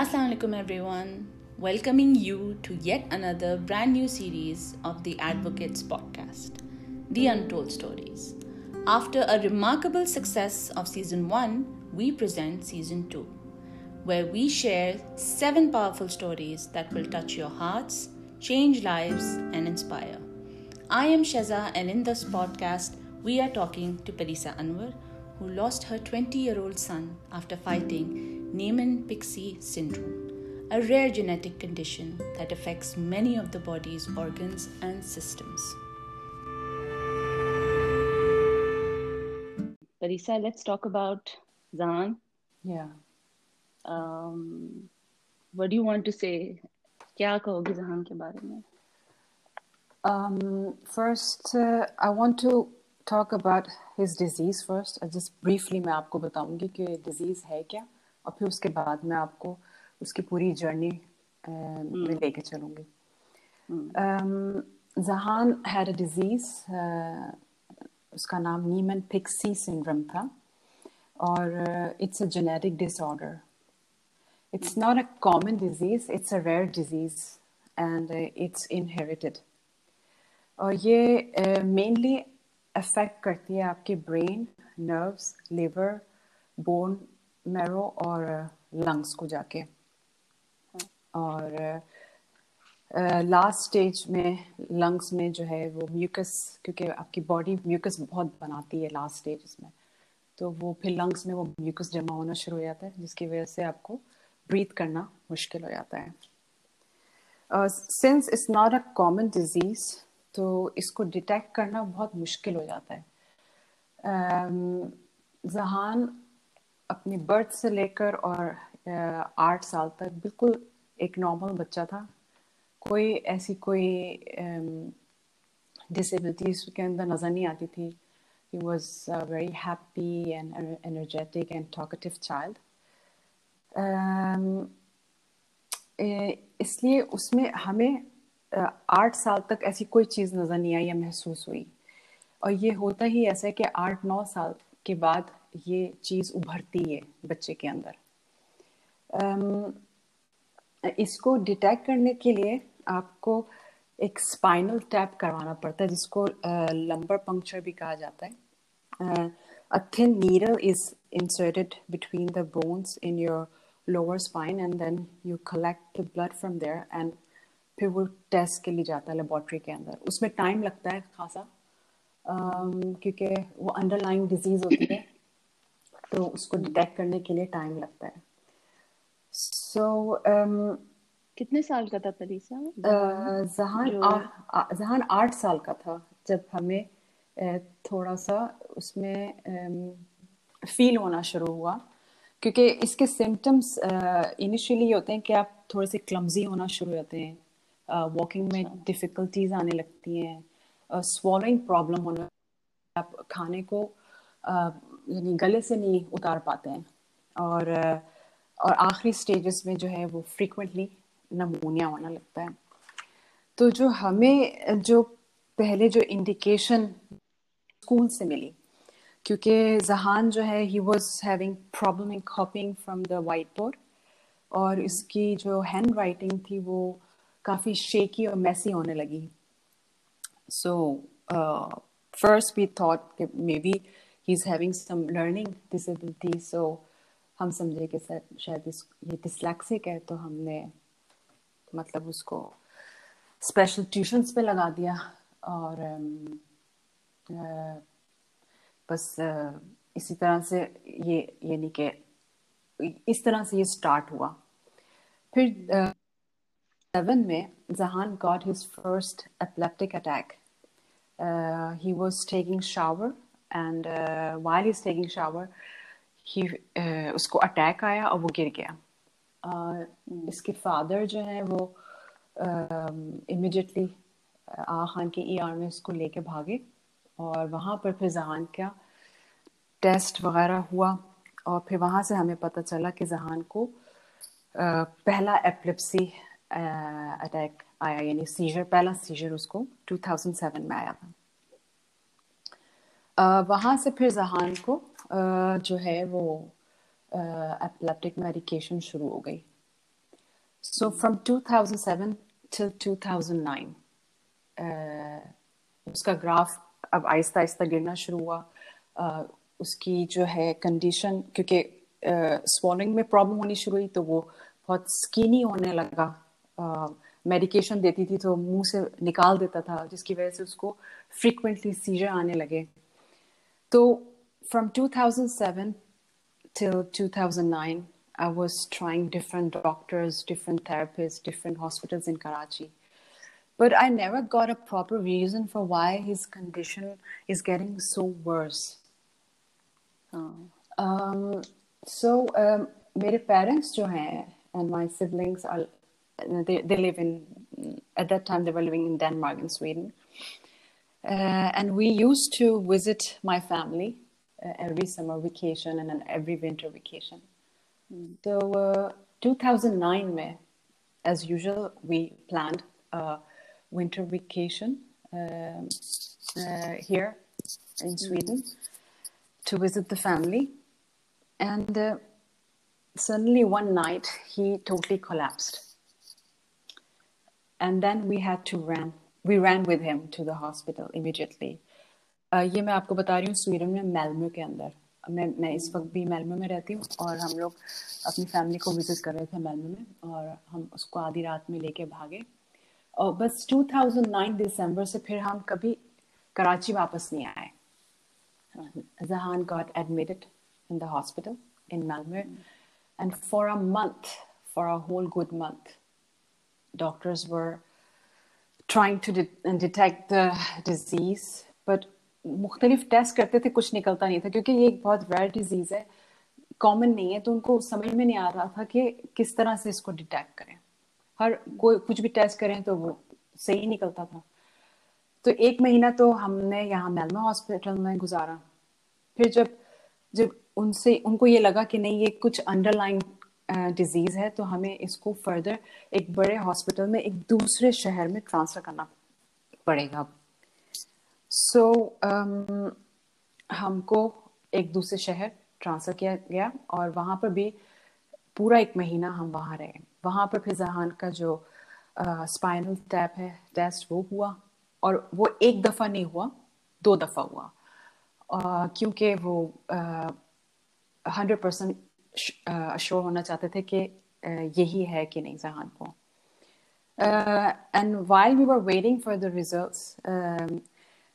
Assalamualaikum everyone. Welcoming you to yet another brand new series of the Advocates podcast, The Untold Stories. After a remarkable success of season 1, we present season 2, where we share 7 powerful stories that will touch your hearts, change lives and inspire. I am Sheza and in this podcast we are talking to Parisa Anwar who lost her 20 year old son after fighting Niemann Pick syndrome, a rare genetic condition that affects many of the body's organs and systems. Parisa, let's talk about Zan. Yeah. Um, what do you want to say? क्या कहोगी जहान के बारे में? Um, first, uh, I want to talk about his disease first. Uh, just briefly मैं आपको बताऊंगी कि disease है क्या और फिर उसके बाद मैं आपको उसकी पूरी जर्नी में hmm. लेके चलूँगी। जहान हैड अ डिज़ीज़ उसका नाम नीमन पिक्सी सिंड्रोम था। और it's a genetic disorder it's not a common disease it's a rare disease and it's inherited और ये मेनली अफेक्ट करती है आपके brain nerves liver bone marrow और लंग्स को जाके। और लास्ट uh, स्टेज में लंग्स में जो है वो म्यूकस क्योंकि आपकी बॉडी म्यूकस बहुत बनाती है लास्ट स्टेज में। तो वो फिर लंग्स में वो म्यूकस जमा होना शुरू हो जाता है जिसकी वजह से आपको ब्रीथ करना मुश्किल हो जाता है। Since it's not a common disease तो इसको डिटेक्ट करना बहुत मुश्किल हो जाता है। Um, जहान अपनी बर्थ से लेकर और आठ साल तक बिल्कुल एक नॉर्मल बच्चा था। कोई ऐसी कोई डिसेबिलिटी उसके अंदर नज़र नहीं आती थी। He was very happy and energetic and talkative child इसलिए उसमें हमें आठ साल तक ऐसी कोई चीज़ नज़र नहीं आई या महसूस हुई। और ये होता ही ऐसा है कि आठ नौ साल के बाद ये चीज़ उभरती है बच्चे के अंदर। इसको डिटेक्ट करने के लिए आपको एक स्पाइनल टैप करवाना पड़ता है जिसको लंबर पंक्चर भी कहा जाता है। A thin needle is inserted between the bones in your lower spine and then you collect the blood from there and फिर वो टेस्ट के लिए जाता है लेबॉर्ट्री के अंदर। उसमें टाइम लगता है खासा um, क्योंकि वो अंडरलाइंग डिज़ीज़ होती है। तो उसको डिटेक्ट करने के लिए टाइम लगता है। सो so, um, कितने साल का था परीसा जहान जहान आठ साल का था जब हमें थोड़ा सा उसमें फील होना शुरू हुआ। क्योंकि इसके सिम्टम्स इनिशियली होते हैं कि आप थोड़े से क्लमजी होना शुरू होते हैं। वॉकिंग में डिफ़िकल्टीज आने लगती हैं। स्वॉलोइंग प्रॉब्लम होने आप खाने को यानी गले से नहीं उतार पाते हैं। और और आखिरी स्टेजेस में जो है वो फ्रीक्वेंटली नमोनिया होना लगता है। तो जो हमें, जो पहले जो इंडिकेशन स्कूल से मिली, क्योंकि जहान जो है he was having problem in coping from the white board और इसकी जो हैंड राइटिंग थी वो काफ़ी शेकी और मैसी होने लगी। So first we thought maybe is having some learning disability so हम समझे कि शायद इस ये डिसलैक्सिक है तो हमने मतलब उसको स्पेशल ट्यूशन्स पे लगा दिया और आ, बस आ, इसी तरह से ये यानी कि इस तरह से ये स्टार्ट हुआ। फिर सेवन में Zahan got his first epileptic attack he was taking shower and while he is taking shower he उसको अटैक आया और वो गिर गया uh, इसके फादर जो है वो इमिडिएटली uh, आ खान के ई आर में इसको लेके भागे और वहाँ पर फिर जहान का टेस्ट वगैरह हुआ और फिर वहाँ से हमें पता चला कि जहान को uh, पहला एपिलिप्सी अटैक आया यानी सीजर पहला सीजर उसको 2007 में आया था। वहाँ से फिर जहान को जो है वो एपिलेप्टिक मेडिकेशन शुरू हो गई। So from 2007 till 2009 uh, उसका ग्राफ अब आहिस्ता आहिस्ता गिरना शुरू हुआ। उसकी जो है कंडीशन क्योंकि स्वॉलिंग में प्रॉब्लम होनी शुरू हुई तो वो बहुत स्किनी होने लगा। मेडिकेशन देती थी तो मुँह से निकाल देता था जिसकी वजह से उसको फ्रीक्वेंटली सीजर आने लगे। So from 2007 till 2009, I was trying different doctors, different therapists, different hospitals in Karachi. But I never got a proper reason for why his condition is getting so worse. Oh. Um, so, um, my parents jo and my siblings, are, they, they live in, at that time, they were living in Denmark and Sweden. Uh, and we used to visit my family uh, every summer vacation and then every winter vacation. So, uh, 2009 में, as usual, we planned a winter vacation um, uh, here in Sweden to visit the family. And uh, suddenly one night he totally collapsed. And then we had to run. Ran with him to the hospital immediately. Uh, ये मैं आपको बता रही हूँ Sweden में मेलम्यू के अंदर। मैं मैं इस वक्त भी मेलमो में रहती हूँ और हम लोग अपनी फैमिली को विज़िट कर रहे थे मेलमो में और हम उसको आधी रात में लेके भागे। और बस 2009 दिसंबर से फिर हम कभी कराची वापस नहीं आए। Zahan got admitted in the hospital in Malmo and for a month for a whole good month doctors were trying to de- detect the disease, but मुख्तलिफ़ टेस्ट करते थे कुछ निकलता नहीं था क्योंकि ये एक बहुत रेयर डिज़ीज़ है। कॉमन नहीं है तो उनको समझ में नहीं आ रहा था कि किस तरह से इसको डिटेक्ट करें। हर कोई कुछ भी टेस्ट करें तो वो सही निकलता था। तो एक महीना तो हमने यहाँ मेलमा हॉस्पिटल में गुजारा। फिर जब जब उनसे उनको ये लगा कि नहीं ये कुछ अंडरलाइन डिज़ीज़ है तो हमें इसको फर्दर एक बड़े हॉस्पिटल में एक दूसरे शहर में ट्रांसफ़र करना पड़ेगा। सो so, um, हमको एक दूसरे शहर ट्रांसफ़र किया गया और वहाँ पर भी पूरा एक महीना हम वहाँ रहे। वहाँ पर फिर जहान का जो स्पाइनल uh, टैप है टेस्ट वो हुआ और वो एक दफ़ा नहीं हुआ दो दफ़ा हुआ। uh, क्योंकि वो हंड्रेड परसेंट अश्योर होना चाहते थे कि यही है कि नहीं जहान को। And while we were waiting for the results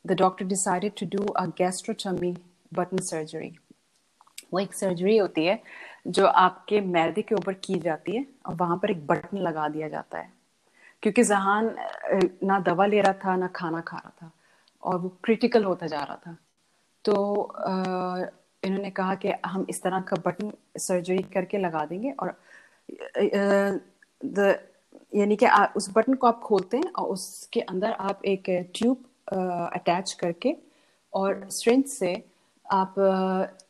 the doctor decided to do a gastrotomy button surgery. वो एक सर्जरी होती है, जो आपके मैदे के ऊपर की जाती है और वहाँ पर एक बटन लगा दिया जाता है। क्योंकि जहान ना दवा ले रहा था, ना खाना खा रहा था और वो क्रिटिकल होता जा रहा था। तो इन्होंने कहा कि हम इस तरह का बटन सर्जरी करके लगा देंगे और यानी कि उस बटन को आप खोलते हैं और उसके अंदर आप एक ट्यूब अटैच करके और स्ट्रेंथ से आप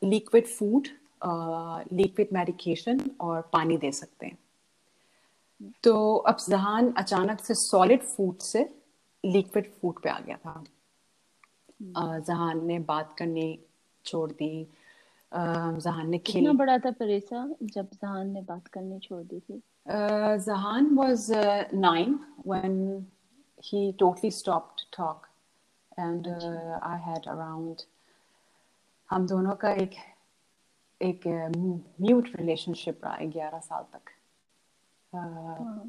लिक्विड फ़ूड लिक्विड मेडिकेशन और पानी दे सकते हैं तो अब जहान अचानक से सॉलिड फ़ूड से लिक्विड फ़ूड पे आ गया था हम्म। जहान ने बात करनी छोड़ दी जहान ने खेल बड़ा था परेसा जब जहान ने बात करनी छोड़ दी थी? Zahan was nine when he totally stopped talk and I had around हम दोनों का एक एक म्यूट रिलेशनशिप रहा है ग्यारह साल तक। हाँ,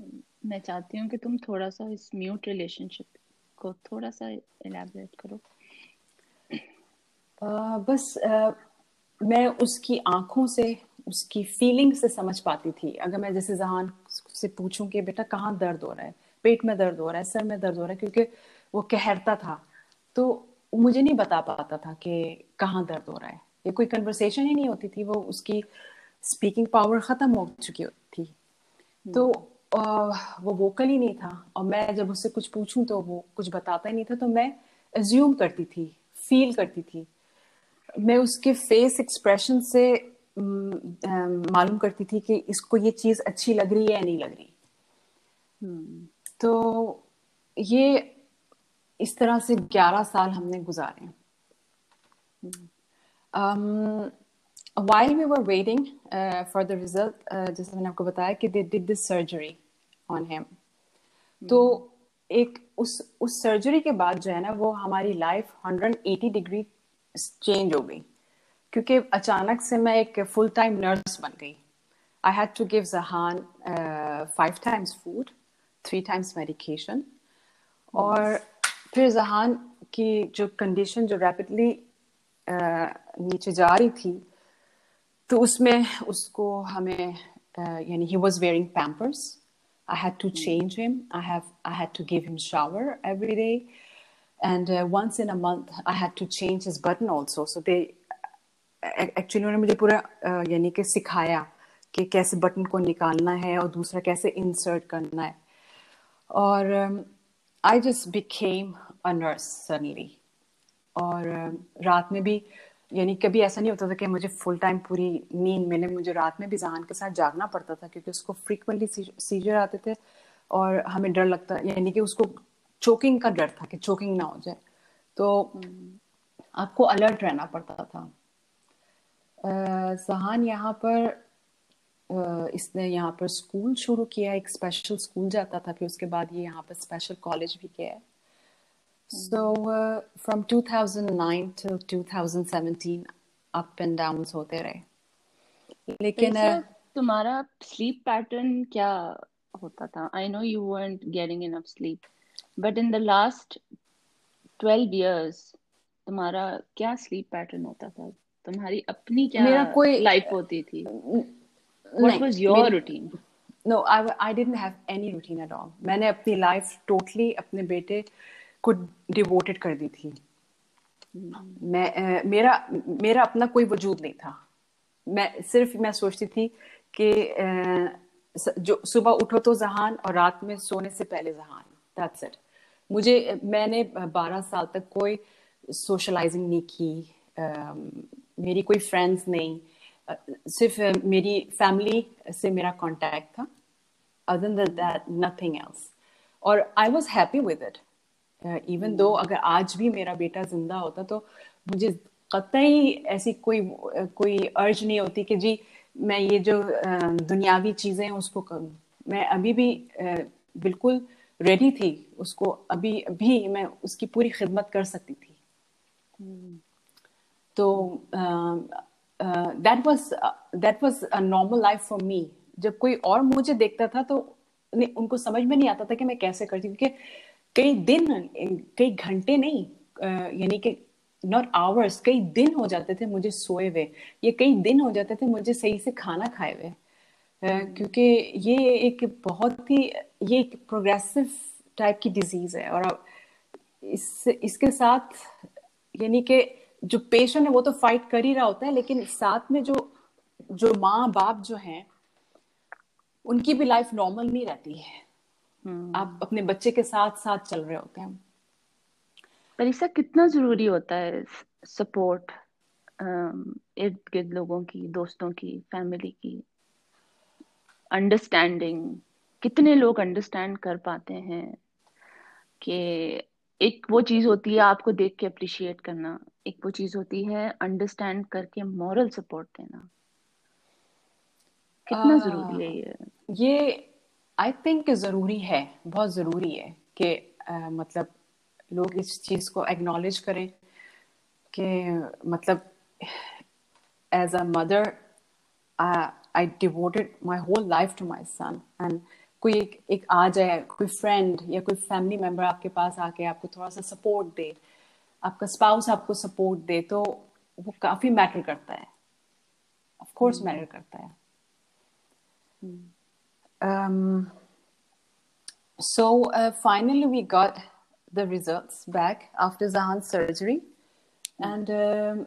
मैं चाहती हूँ कि तुम थोड़ा सा इस म्यूट रिलेशनशिप को थोड़ा सा इलेबोरेट करो। बस मैं उसकी आँखों से उसकी फीलिंग से समझ पाती थी। अगर मैं जैसे जहान से पूछूँ कि बेटा कहाँ दर्द हो रहा है? पेट में दर्द हो रहा है? सर में दर्द हो रहा है? क्योंकि वो कहरता था। तो मुझे नहीं बता पाता था कि कहाँ दर्द हो रहा है। ये कोई कन्वर्सेशन ही नहीं होती थी। वो उसकी स्पीकिंग पावर ख़त्म हो चुकी थी। तो आ, वो वोकल ही नहीं था। और मैं जब उससे कुछ पूछूँ तो वो कुछ बताता ही नहीं था। तो मैं एज्यूम करती थी फील करती थी मैं उसके फेस एक्सप्रेशन से मालूम करती थी कि इसको ये चीज़ अच्छी लग रही है या नहीं लग रही। हम्म। तो ये इस तरह से ग्यारह साल हमने गुजारे। While we were waiting for the result जैसे मैंने आपको बताया कि they did this surgery on him तो एक उस उस सर्जरी के बाद जो है ना वो हमारी लाइफ 180 डिग्री चेंज हो गई। क्योंकि अचानक से मैं एक फुल टाइम नर्स बन गई। I had to give Zahan five times food three times medication और फिर जहान की जो कंडीशन जो रैपिडली uh, नीचे जा रही थी तो उसमें उसको हमें uh, यानी he was wearing Pampers I had to change him. I have I had to give him shower every day, and uh, once in a month I had to change his button also. So they actually उन्होंने मुझे पूरा uh, यानी कि सिखाया कि कैसे button को निकालना है और दूसरा कैसे इंसर्ट करना है। और I just became a nurse suddenly और uh, रात में भी यानी कभी ऐसा नहीं होता था कि मुझे फुल टाइम पूरी नींद मिले। मुझे रात में भी जहान के साथ जागना पड़ता था क्योंकि उसको फ्रीक्वेंटली सीजर आते थे और हमें डर लगता यानी कि उसको चोकिंग का डर था कि चोकिंग ना हो जाए। तो आपको अलर्ट रहना पड़ता था। जहान यहाँ पर इसने यहाँ पर स्कूल शुरू किया एक स्पेशल स्कूल जाता था फिर उसके बाद ये यहाँ पर स्पेशल कॉलेज भी किया है uh, from 2009 till 2017 up and downs होते रहे। लेकिन uh, तुम्हारा स्लीप पैटर्न क्या होता था? I know you weren't getting enough sleep but in the last 12 years तुम्हारा क्या स्लीप पैटर्न होता था? तुम्हारी अपनी क्या मेरा कोई लाइफ होती थी? what was your routine? No I, I didn't have any routine at all. मैंने अपनी लाइफ टोटली अपने बेटे को डिवोटेड कर दी थी। मैं मेरा मेरा अपना कोई वजूद नहीं था। मैं सिर्फ़ मैं सोचती थी कि जो सुबह उठो तो जहान और रात में सोने से पहले जहान। दैट्स इट मुझे मैंने बारह साल तक कोई सोशलाइजिंग नहीं की मेरी कोई फ्रेंड्स नहीं। सिर्फ़ मेरी फैमिली से मेरा कांटेक्ट था। Other than that nothing else और I was happy with it even though अगर आज भी मेरा बेटा ज़िंदा होता तो मुझे कतई ऐसी कोई कोई अर्ज़ नहीं होती कि जी मैं ये जो दुनियावी चीज़ें हैं उसको करूँ। मैं अभी भी बिल्कुल रेडी थी, उसको अभी भी मैं उसकी पूरी खिदमत कर सकती थी। तो that was that was a normal life for me जब कोई और मुझे देखता था तो उनको समझ में नहीं आता था कि मैं कैसे करती क्योंकि कई दिन, कई घंटे नहीं यानी कि नॉट आवर्स कई दिन हो जाते थे मुझे सोए हुए। ये कई दिन हो जाते थे मुझे सही से खाना खाए हुए। क्योंकि ये एक बहुत ही ये एक प्रोग्रेसिव टाइप की डिज़ीज़ है और इस इसके साथ यानी कि जो पेशेंट है वो तो फाइट कर ही रहा होता है लेकिन साथ में जो जो माँ बाप जो हैं उनकी भी लाइफ नॉर्मल नहीं रहती है। हम्म। आप अपने बच्चे के साथ साथ चल रहे होते हैं। पर इसका कितना ज़रूरी होता है सपोर्ट इर्द गिर्द लोगों की दोस्तों की फैमिली की? अंडरस्टैंडिंग कितने लोग अंडरस्टैंड कर पाते हैं कि एक वो चीज़ होती है आपको देख के अप्रिशिएट करना एक वो चीज़ होती है अंडरस्टैंड करके मॉरल सपोर्ट देना। कितना ज़रूरी है ये? ये आई थिंक ज़रूरी है बहुत ज़रूरी है कि मतलब लोग इस चीज़ को एक्नॉलेज करें कि मतलब as a mother I devoted my whole life to my son and कोई एक, एक आ जाए कोई फ्रेंड या कोई फैमिली मेंबर आपके पास आके आपको थोड़ा सा सपोर्ट दे आपका स्पाउस आपको सपोर्ट दे तो वो काफ़ी मैटर करता है। ऑफ़ कोर्स मैटर करता है। Hmm. Um, so uh, finally, we got the results back after Zahan's surgery, and um, uh,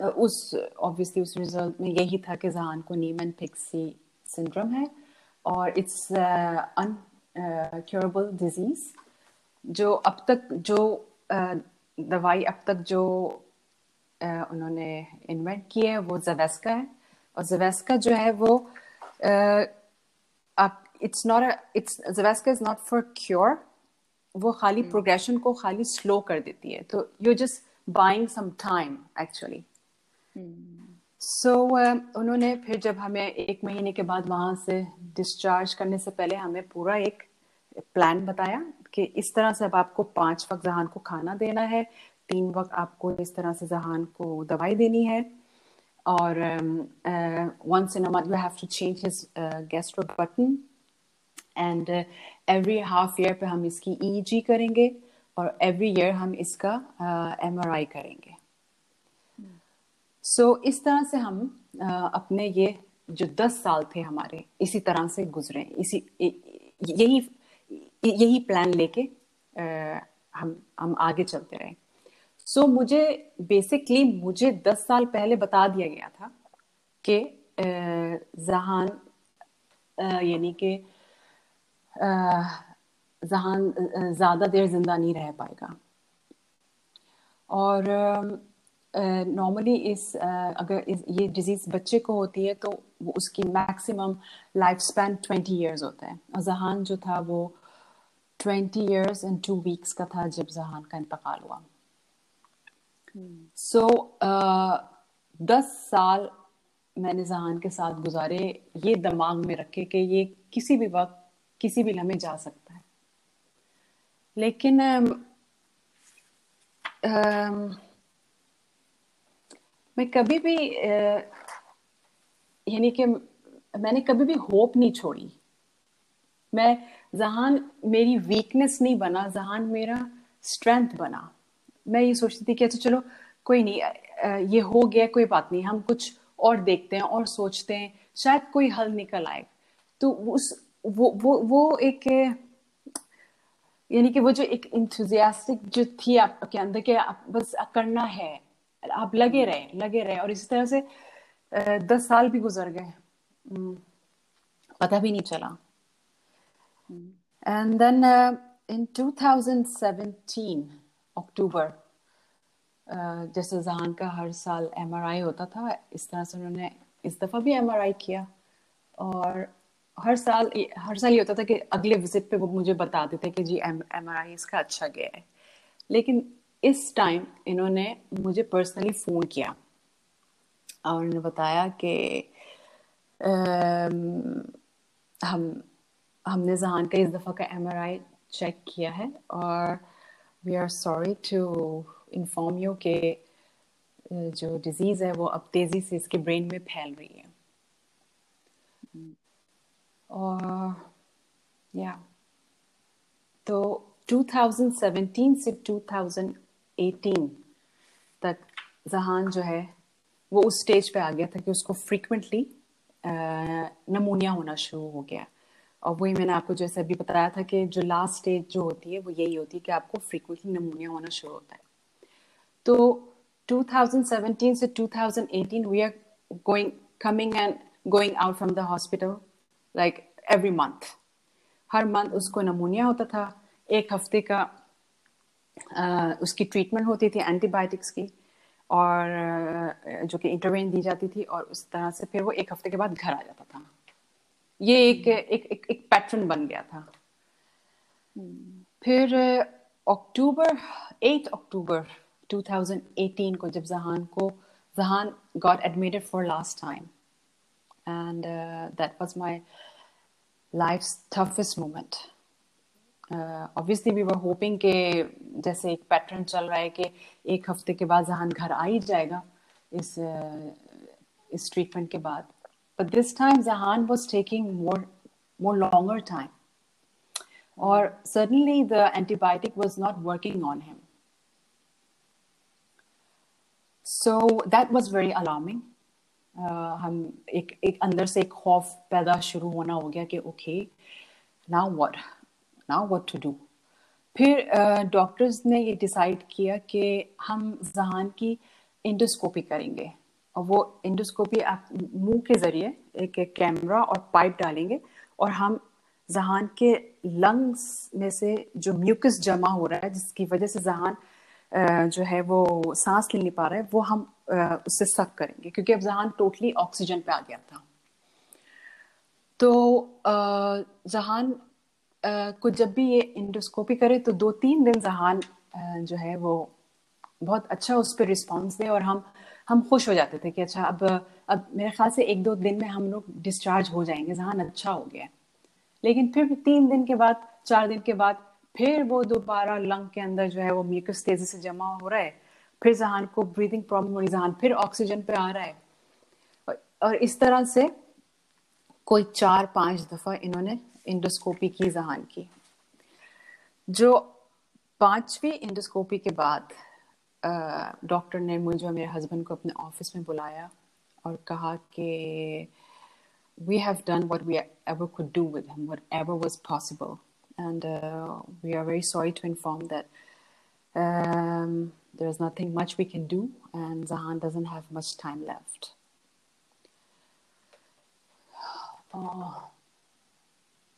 उस obviously उस रिज़ल्ट में यही था कि जहान को नीमन फिक्सी syndrome है और it's uh, uncurable uh, disease जो अब तक जो uh, दवाई अब तक जो uh, उन्होंने इन्वेंट की है वो जवेस्का है और जवेस्का जो है वो आप it's not it's Zavesca is not for cure वो खाली प्रोग्रेशन hmm. को खाली स्लो कर देती है तो you just buying some time actually so so, uh, उन्होंने फिर जब हमें एक महीने के बाद वहाँ से डिस्चार्ज करने से पहले हमें पूरा एक प्लान बताया कि इस तरह से अब आपको पाँच वक्त जहान को खाना देना है तीन वक्त आपको इस तरह से जहान को दवाई देनी है और once in you have to change his gastro button and every half year पे हम इसकी ईईजी e करेंगे और एवरी ईयर हम इसका एमआरआई uh, करेंगे। सो so, इस तरह से हम अपने ये जो दस साल थे हमारे इसी तरह से गुजरे। इसी यही यही प्लान लेके हम हम आगे चलते रहे। सो so, मुझे बेसिकली मुझे दस साल पहले बता दिया गया था कि जहान यानी कि जहान ज़्यादा देर ज़िंदा नहीं रह पाएगा। और नॉर्मली इस अगर इस ये डिज़ीज़ बच्चे को होती है तो उसकी maximum life span twenty years होता है। और जहान जो था वो twenty years and two weeks का था जब जहान का इंतकाल हुआ। सो so, uh, दस साल मैंने जहान के साथ गुजारे ये दिमाग में रखे कि ये किसी भी वक्त किसी भी लम्हे जा सकता है। लेकिन मैं कभी भी यानी कि मैंने कभी भी होप नहीं छोड़ी। मैं, जहान मेरी वीकनेस नहीं बना, जहान मेरा स्ट्रेंथ बना। मैं ये सोचती थी कि अच्छा चलो, कोई नहीं ये हो गया, कोई बात नहीं, हम कुछ और देखते हैं, और सोचते हैं, शायद कोई हल निकल आए। तो उस, वो वो वो एक, यानी कि वो जो एक इंथुजियास्टिक जो थी आपके अंदर के आप बस करना है आप लगे रहे लगे रहे। और इसी तरह से दस साल भी गुजर गए। हम्म, पता भी नहीं चला। एंड देन इन 2017 अक्टूबर जैसे जहान का हर साल एमआरआई होता था इस तरह से उन्होंने इस दफ़ा भी एमआरआई किया। और हर साल हर साल ये होता था कि अगले विज़िट पे वो मुझे बताते थे कि जी एम एम आर आई इसका अच्छा गया है। लेकिन इस टाइम इन्होंने मुझे पर्सनली फ़ोन किया और उन्होंने बताया कि हम, हमने जहान का इस दफ़ा का एम आर आई चेक किया है और we are sorry to inform you के जो डिज़ीज़ है वो अब तेज़ी से इसके ब्रेन में फैल रही है। और या तो 2017 से 2018 तक जहान जो है, वो उस स्टेज पे आ गया था कि उसको फ्रीक्वेंटली नमूनिया होना शुरू हो गया। और वही मैंने आपको जैसे अभी बताया था कि जो लास्ट स्टेज जो होती है, वो यही होती है कि आपको फ्रीक्वेंटली नमूनिया होना शुरू होता है। तो 2017 से 2018 we are going coming and going out from the hospital like every month her month उसको नमूनिया होता था, एक हफ़्ते का उसकी ट्रीटमेंट होती थी एंटीबायोटिक्स की और जो कि इंटरवेन दी जाती थी और उस तरह से फिर वो एक हफ़्ते के बाद घर आ जाता था। ये एक एक एक, एक पैटर्न बन गया था। फिर अक्टूबर 8 अक्टूबर 2018 को जब जहान को Zahan got admitted for last time and that was my life's toughest moment obviously we were hoping के जैसे एक पैटर्न चल रहा है कि एक हफ़्ते के बाद जहान घर आ ही जाएगा इस uh, इस ट्रीटमेंट के बाद। But this time Zahan was taking more more longer time और suddenly the antibiotic was not working on him so that was very alarming हम एक एक अंदर से एक खौफ पैदा शुरू होना हो गया कि okay now what now what to do फिर डॉक्टर्स ने ये डिसाइड किया कि हम जहान की इंडोस्कोपी करेंगे। और वो इंडोस्कोपी आप मुँह के ज़रिए एक, एक कैमरा और पाइप डालेंगे और हम जहान के लंग्स में से जो म्यूकस जमा हो रहा है जिसकी वजह से जहान जो है वो सांस ले नहीं पा रहा है वो हम उससे सक करेंगे। क्योंकि अब जहान टोटली ऑक्सीजन पे आ गया था। तो जहान को जब भी ये इंडोस्कोपी करे तो दो तीन दिन जहान जो है वो बहुत अच्छा उस पर रिस्पॉन्स दे और हम हम खुश हो जाते थे कि अच्छा अब अब मेरे ख्याल से एक दो दिन में हम लोग डिस्चार्ज हो जाएँगे, जहान अच्छा हो गया लेकिन फिर तीन दिन के बाद, चार दिन के बाद, फिर वो दोबारा लंग के अंदर जो है वो म्यूकस तेज़ी से जमा हो रहा है, फिर जहान को ब्रीदिंग प्रॉब्लम हो रही जहान फिर ऑक्सीजन पे आ रहा है। और इस तरह से कोई चार पाँच दफ़ा इन्होंने इंडोस्कोपी की जहान की जो पांचवी इंडोस्कोपी के बाद डॉक्टर ने मुझे मेरे हस्बैंड को अपने ऑफ़िस में बुलाया और कहा कि we have done what we ever could do with him, whatever was possible. And uh, we are very sorry to inform that um, there's nothing much we can do, and Zahan doesn't have much time left. Oh,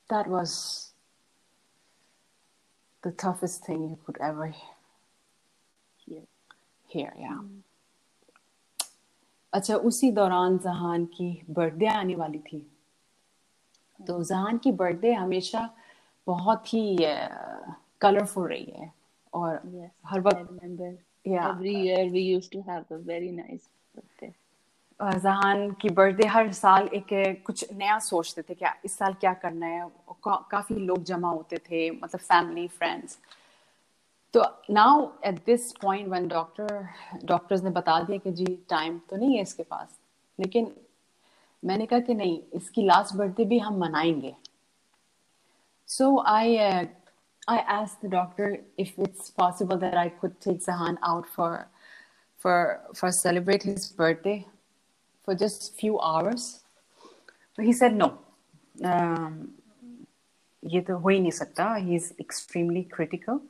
that was the toughest thing you could ever hear. Hear, yeah. Mm. अच्छा उसी दौरान जहान की birthday आने वाली थी तो जहान की बर्थडे हमेशा बहुत ही कलरफुल uh, रही है और yes, हर वक्त या every year we used to have a very nice birthday Zahan की बर्थडे हर साल एक कुछ नया सोचते थे क्या इस साल क्या करना है? का, काफ़ी लोग जमा होते थे मतलब फैमिली फ्रेंड्स तो now at this point when doctor doctors ने बता दिया कि जी टाइम तो नहीं है इसके पास. लेकिन मैंने कहा कि नहीं इसकी लास्ट बर्थडे भी हम मनाएँगे. So I I asked the doctor if it's possible that I could take Zahan out for for for celebrate his birthday. For just few hours. But he said no. Um, ये तो हो ही नहीं सकता। He is extremely critical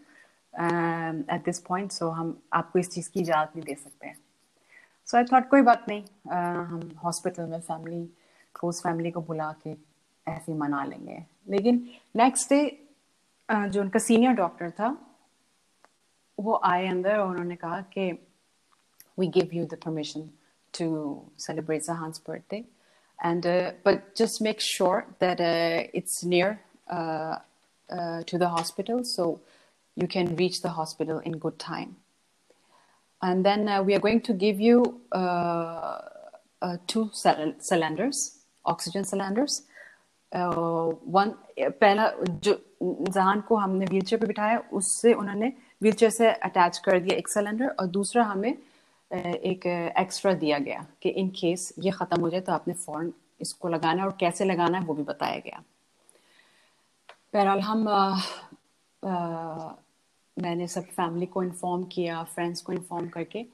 at this point so हम आपको इस चीज़ की इजाज़त नहीं दे सकते हैं। सो आई थॉट कोई बात नहीं। Uh, हम हॉस्पिटल में फैमिली क्लोज फैमिली को बुला के ऐसे मना लेंगे। लेकिन नेक्स्ट डे uh, जो उनका सीनियर डॉक्टर था वो आए अंदर और उन्होंने कहा कि we give you the permission to celebrate Zahan's birthday. And uh, but just make sure that uh, it's near uh, uh, to the hospital, so you can reach the hospital in good time. And then uh, we are going to give you two cylinders, oxygen cylinders. One पहला जो जहान को हमने wheelchair पे बिठाया उससे उन्होंने wheelchair से अटैच कर दिया एक सिलेंडर और दूसरा हमें एक एक्स्ट्रा दिया गया कि इन केस ये ख़त्म हो जाए तो आपने फ़ौरन इसको लगाना है और कैसे लगाना है वो भी बताया गया। बहरहाल हम आ, आ, मैंने सब फैमिली को इन्फॉर्म किया फ्रेंड्स को इन्फॉर्म करके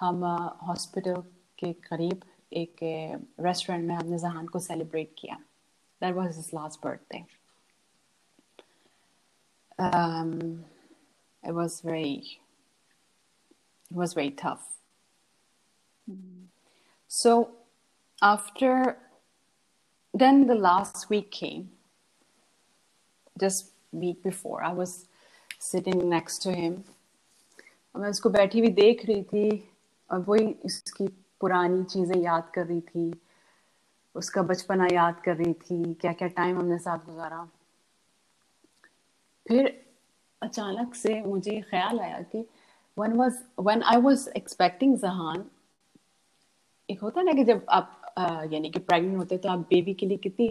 हम हॉस्पिटल के करीब एक रेस्टोरेंट में हमने जहान को सेलिब्रेट किया। That was his last birthday um, it was very it So after then the last week came. Just week before I was sitting next to him. मैं उसको बैठी हुई देख रही थी और वही इसकी पुरानी चीजें याद कर रही थी उसका बचपना याद कर रही थी क्या क्या टाइम हमने साथ गुजारा फिर अचानक से मुझे ख्याल आया कि when was when I was expecting Zahan एक होता है ना कि जब आप यानी कि प्रेग्नेंट होते हैं तो आप बेबी के लिए कितनी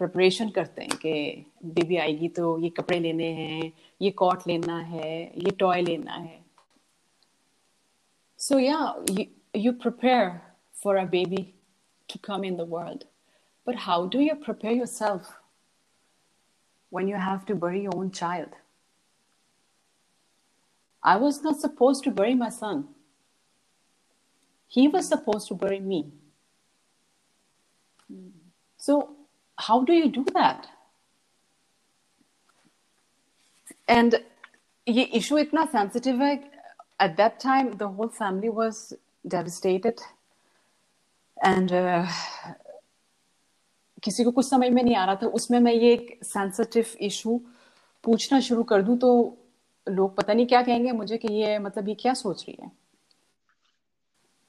प्रिपरेशन करते हैं कि बेबी आएगी तो ये कपड़े लेने हैं, ये कॉट लेना है, ये टॉय लेना है। सो या you prepare for a baby to come in the world but how do you prepare yourself when you have to bury your own child I was not supposed to bury my son He was supposed to bury me. So, how do you do that? And ये issue इतना sensitive है at that time the whole family was devastated and uh, किसी को कुछ समझ में नहीं आ रहा था उसमें मैं ये एक सेंसिटिव इशू पूछना शुरू कर दूँ तो लोग पता नहीं क्या कहेंगे मुझे कि ये मतलब ये क्या सोच रही है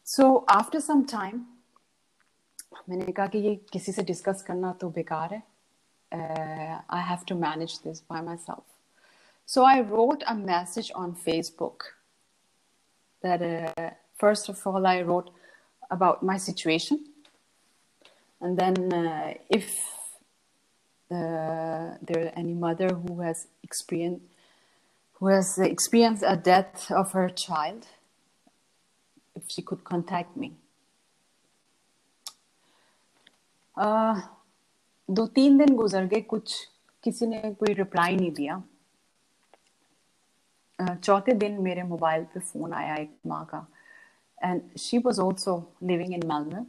सो आफ्टर सम टाइम मैंने कहा कि ये किसी से डिस्कस करना तो बेकार है I have to manage this by myself so I wrote a message on Facebook that uh, first of all I wrote, about my situation. And then, uh, if uh, there any mother who has experienced who has experienced a death of her child, if she could contact me. Uh, दो तीन दिन गुजर गए कुछ किसी ने कोई reply नहीं दिया। चौथे दिन मेरे मोबाइल पे फ़ोन आया एक माँ का। And she was also living in Melbourne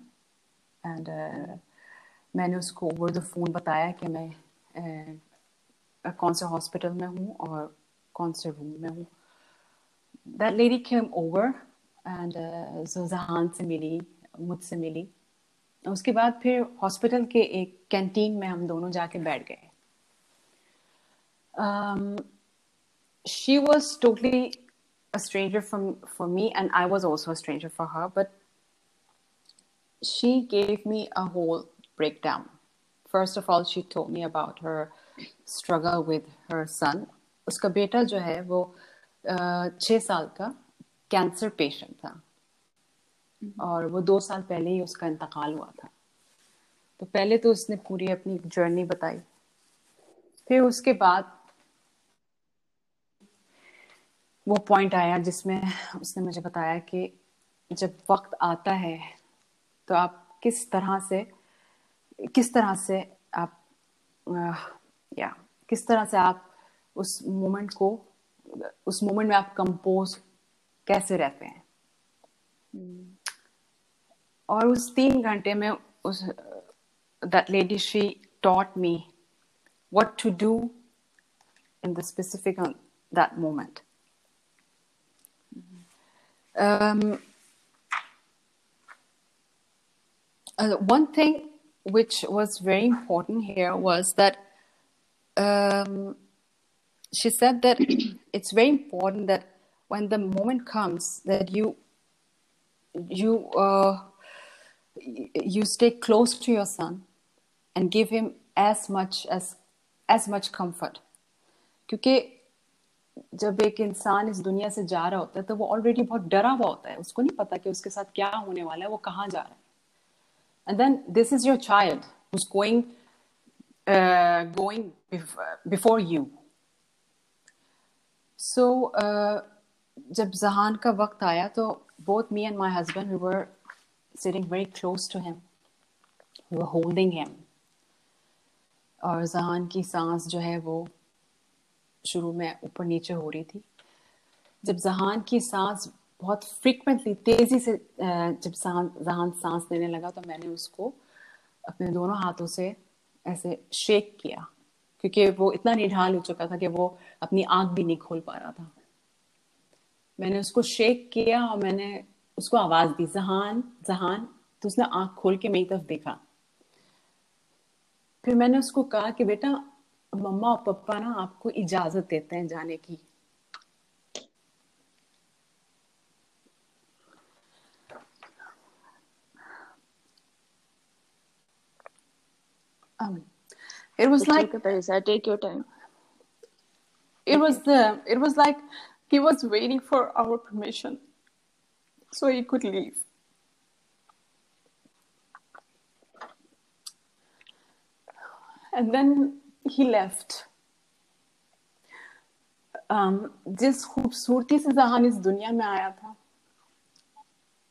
and मैंने उसको ओवर द फ़ोन बताया कि मैं uh, कौन से हॉस्पिटल में हूँ और कौन से रूम में हूँ। That lady came over and जहान से मिली मुझसे मिली उसके बाद फिर हॉस्पिटल के एक कैंटीन में हम दोनों जाके बैठ गए she was totally a stranger from for me and i was also a stranger for her but she gave me a whole breakdown first of all she told me about her struggle with her son उसका बेटा जो है वो छः साल का cancer patient था। और वो दो साल पहले ही उसका इंतकाल हुआ था। तो पहले तो उसने पूरी अपनी जर्नी बताई। फिर उसके बाद वो पॉइंट आया जिसमें उसने मुझे बताया कि जब वक्त आता है तो आप किस तरह से किस तरह से आप या किस तरह से आप उस मोमेंट को उस मोमेंट में आप कंपोज कैसे रहते हैं hmm. और उस तीन घंटे में उस that lady she taught me what to do in the specific on that moment. Um, uh, one thing which was very important here was that um, she said that it's very important that when the moment comes that you you uh, you stay close to your son and give him as much as as much comfort क्योंकि जब एक इंसान इस दुनिया से जा रहा होता है तो वो ऑलरेडी बहुत डरा हुआ होता है उसको नहीं पता कि उसके साथ क्या होने वाला है वो कहाँ जा रहा है and then this is your child going going before you so uh, जब जहान का वक्त आया तो both me and my husband we were sitting very close to him we were holding him और जहान की सांस जो है वो शुरू में ऊपर नीचे हो रही थी। जब जहान की सांस बहुत फ्रिक्वेंटली तेज़ी से जब जहान सांस लेने लगा तो मैंने उसको अपने दोनों हाथों से ऐसे शेक किया। क्योंकि वो इतना निढाल हो चुका था कि वो अपनी आँख भी नहीं खोल पा रहा था। मैंने उसको शेक किया और मैंने उसको आवाज़ दी जहान जहान तो उसने आँख खोल के मेरी तरफ़ देखा फिर मैंने उसको कहा कि बेटा मम्मा और पप्पा ना आपको इजाज़त देते हैं जाने की um, it was like I take your time. It was the it was like he was waiting for our permission so he could leave. And then he left. um, जिस खूबसूरती से जहान इस दुनिया में आया था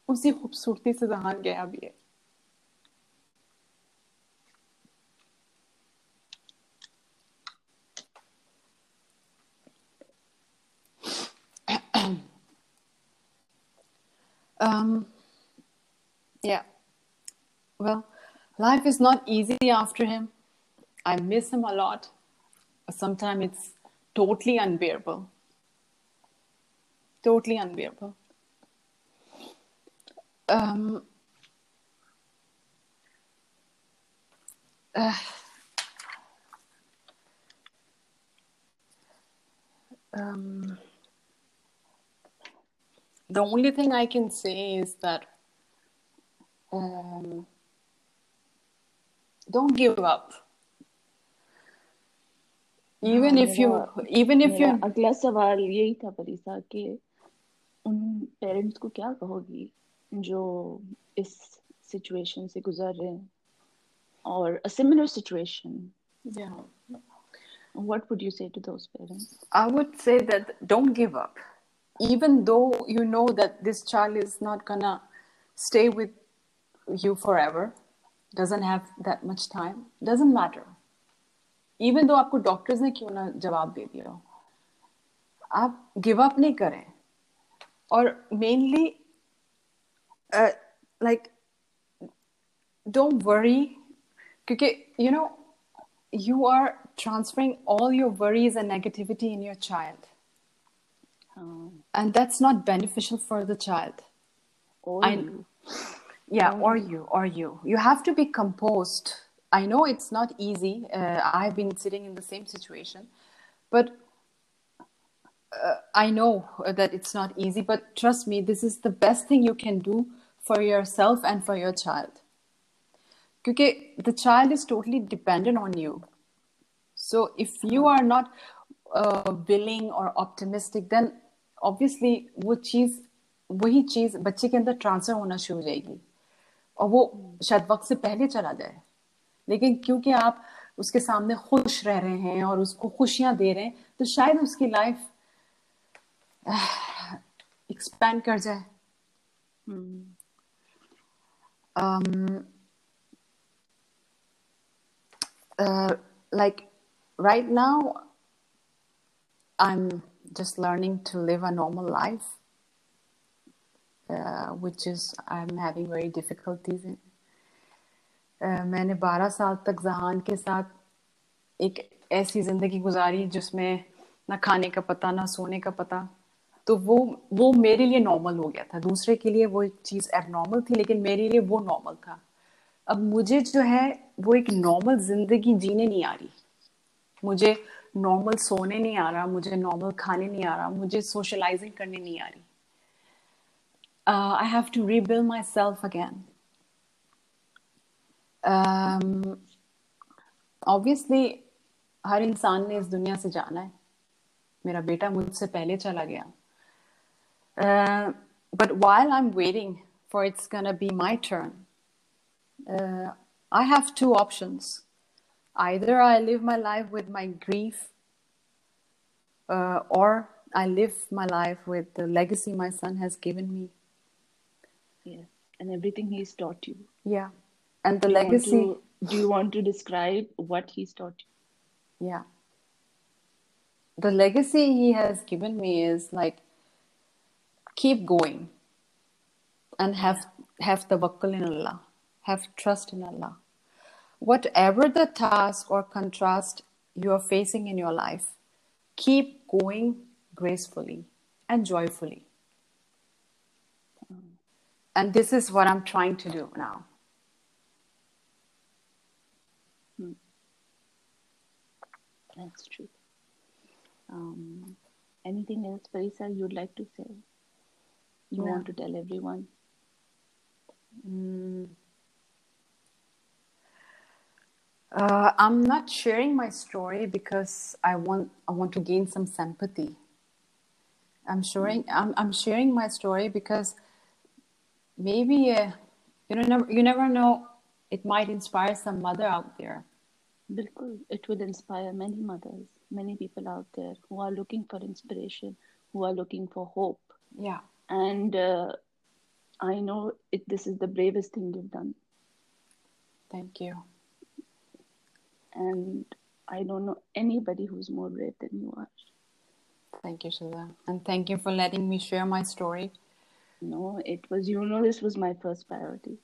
उसी खूबसूरती से जहान गया भी है Um, yeah. Well, life is not easy after him. I miss him a lot. Sometimes it's totally unbearable. Totally unbearable. Um, uh, um, the only thing I can say is that um, don't give up. Even if you, even if you. अगला सवाल यही था परिसा कि उन parents को क्या कहोगी जो इस सिचुएशन से गुजर रहे हैं or a similar situation yeah what would you say to those parents i would say that don't give up even though you know that this child is not gonna stay with you forever doesn't have that much time doesn't matter even though आपको doctors ने क्यों ना जवाब दे दिया हो आप give up नहीं करें और मेनली लाइक डोंट वरी क्योंकि you know you are transferring all your worries and negativity in your child um, and that's not beneficial for the child. Or I- you. yeah or you. or you. You have to be composed. I know it's not easy. Uh, i've been sitting in the same situation. But uh, i know that it's not easy. But trust me this is the best thing you can do for yourself and for your child. Because the child is totally dependent on you. So if you are not uh, willing or optimistic then obviously वो चीज़ वही चीज़ बच्चे के अंदर transfer होना शुरू हो जाएगी। और वो शायद वक्त से पहले चला जाए। लेकिन क्योंकि आप उसके सामने खुश रह रहे हैं और उसको खुशियाँ दे रहे हैं तो शायद उसकी लाइफ एक्सपैंड कर जाए। Hmm. um, uh, like right now i'm just learning to live a normal life uh, which is i'm having very difficulties in. Uh, मैंने 12 साल तक जहान के साथ एक ऐसी ज़िंदगी गुजारी जिसमें ना खाने का पता ना सोने का पता तो वो वो मेरे लिए नॉर्मल हो गया था। दूसरे के लिए वो एक चीज़ एबनॉर्मल थी लेकिन मेरे लिए वो नॉर्मल था। अब मुझे जो है वो एक नॉर्मल ज़िंदगी जीने नहीं आ रही। मुझे नॉर्मल सोने नहीं आ रहा मुझे नॉर्मल खाने नहीं आ रहा मुझे सोशलाइजिंग करने नहीं आ रही। I have to rebuild myself again obviously हर इंसान ने इस दुनिया से जाना है। मेरा बेटा मुझसे पहले चला गया। But while I'm waiting for it's gonna be my turn, uh, I have two options. Either I live my life with my grief, uh, or I live my life with the legacy my son has given me. Yes. And everything he's taught you. Yeah, and the Do you legacy. to- do you want to describe what he's taught you? Yeah. The legacy he has given me is like keep going and have have tawakkul in Allah, have trust in Allah. Whatever the task or contrast you are facing in your life, keep going gracefully and joyfully. And this is what I'm trying to do now. That's true. Um, anything else, Parisa, you'd like to say? You Yeah. want to tell everyone? Uh, I'm not sharing my story because I want I want to gain some sympathy. I'm sharing I'm, I'm sharing my story because maybe uh, you know never you never know it might inspire some mother out there. Bilkul. It will inspire many mothers, many people out there who are looking for inspiration, who are looking for hope. Yeah, And uh, I know it, this is the bravest thing you've done. thank you And I don't know anybody who's more brave than you are. Thank you, Shiza. And thank you for letting me share my story. No, it was, you know, this was my first priority.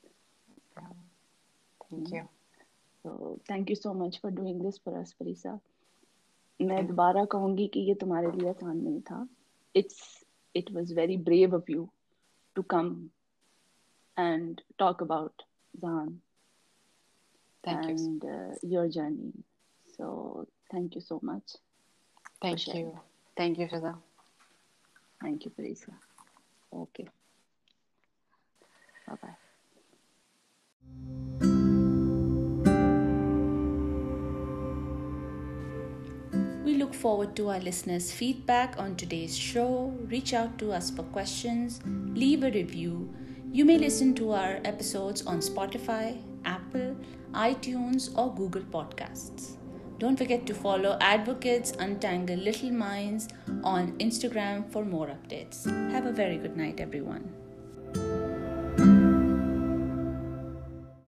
Thank you. So thank you so much for doing this for us, Parisa. मैं दोबारा कहूंगी कि ये तुम्हारे लिए आसान नहीं था. It's it was very brave of you to come and talk about Zahan Thank you. and uh, your journey. So thank you so much. Thank sharing. you. Thank you, Shiza. Thank you, Parisa. Okay. Bye bye. We look forward to our listeners' feedback on today's show. Reach out to us for questions, leave a review. You may listen to our episodes on Spotify, Apple, iTunes, or Google Podcasts. Don't forget to follow Advocates Untangle Little Minds on Instagram for more updates. Have a very good night, everyone.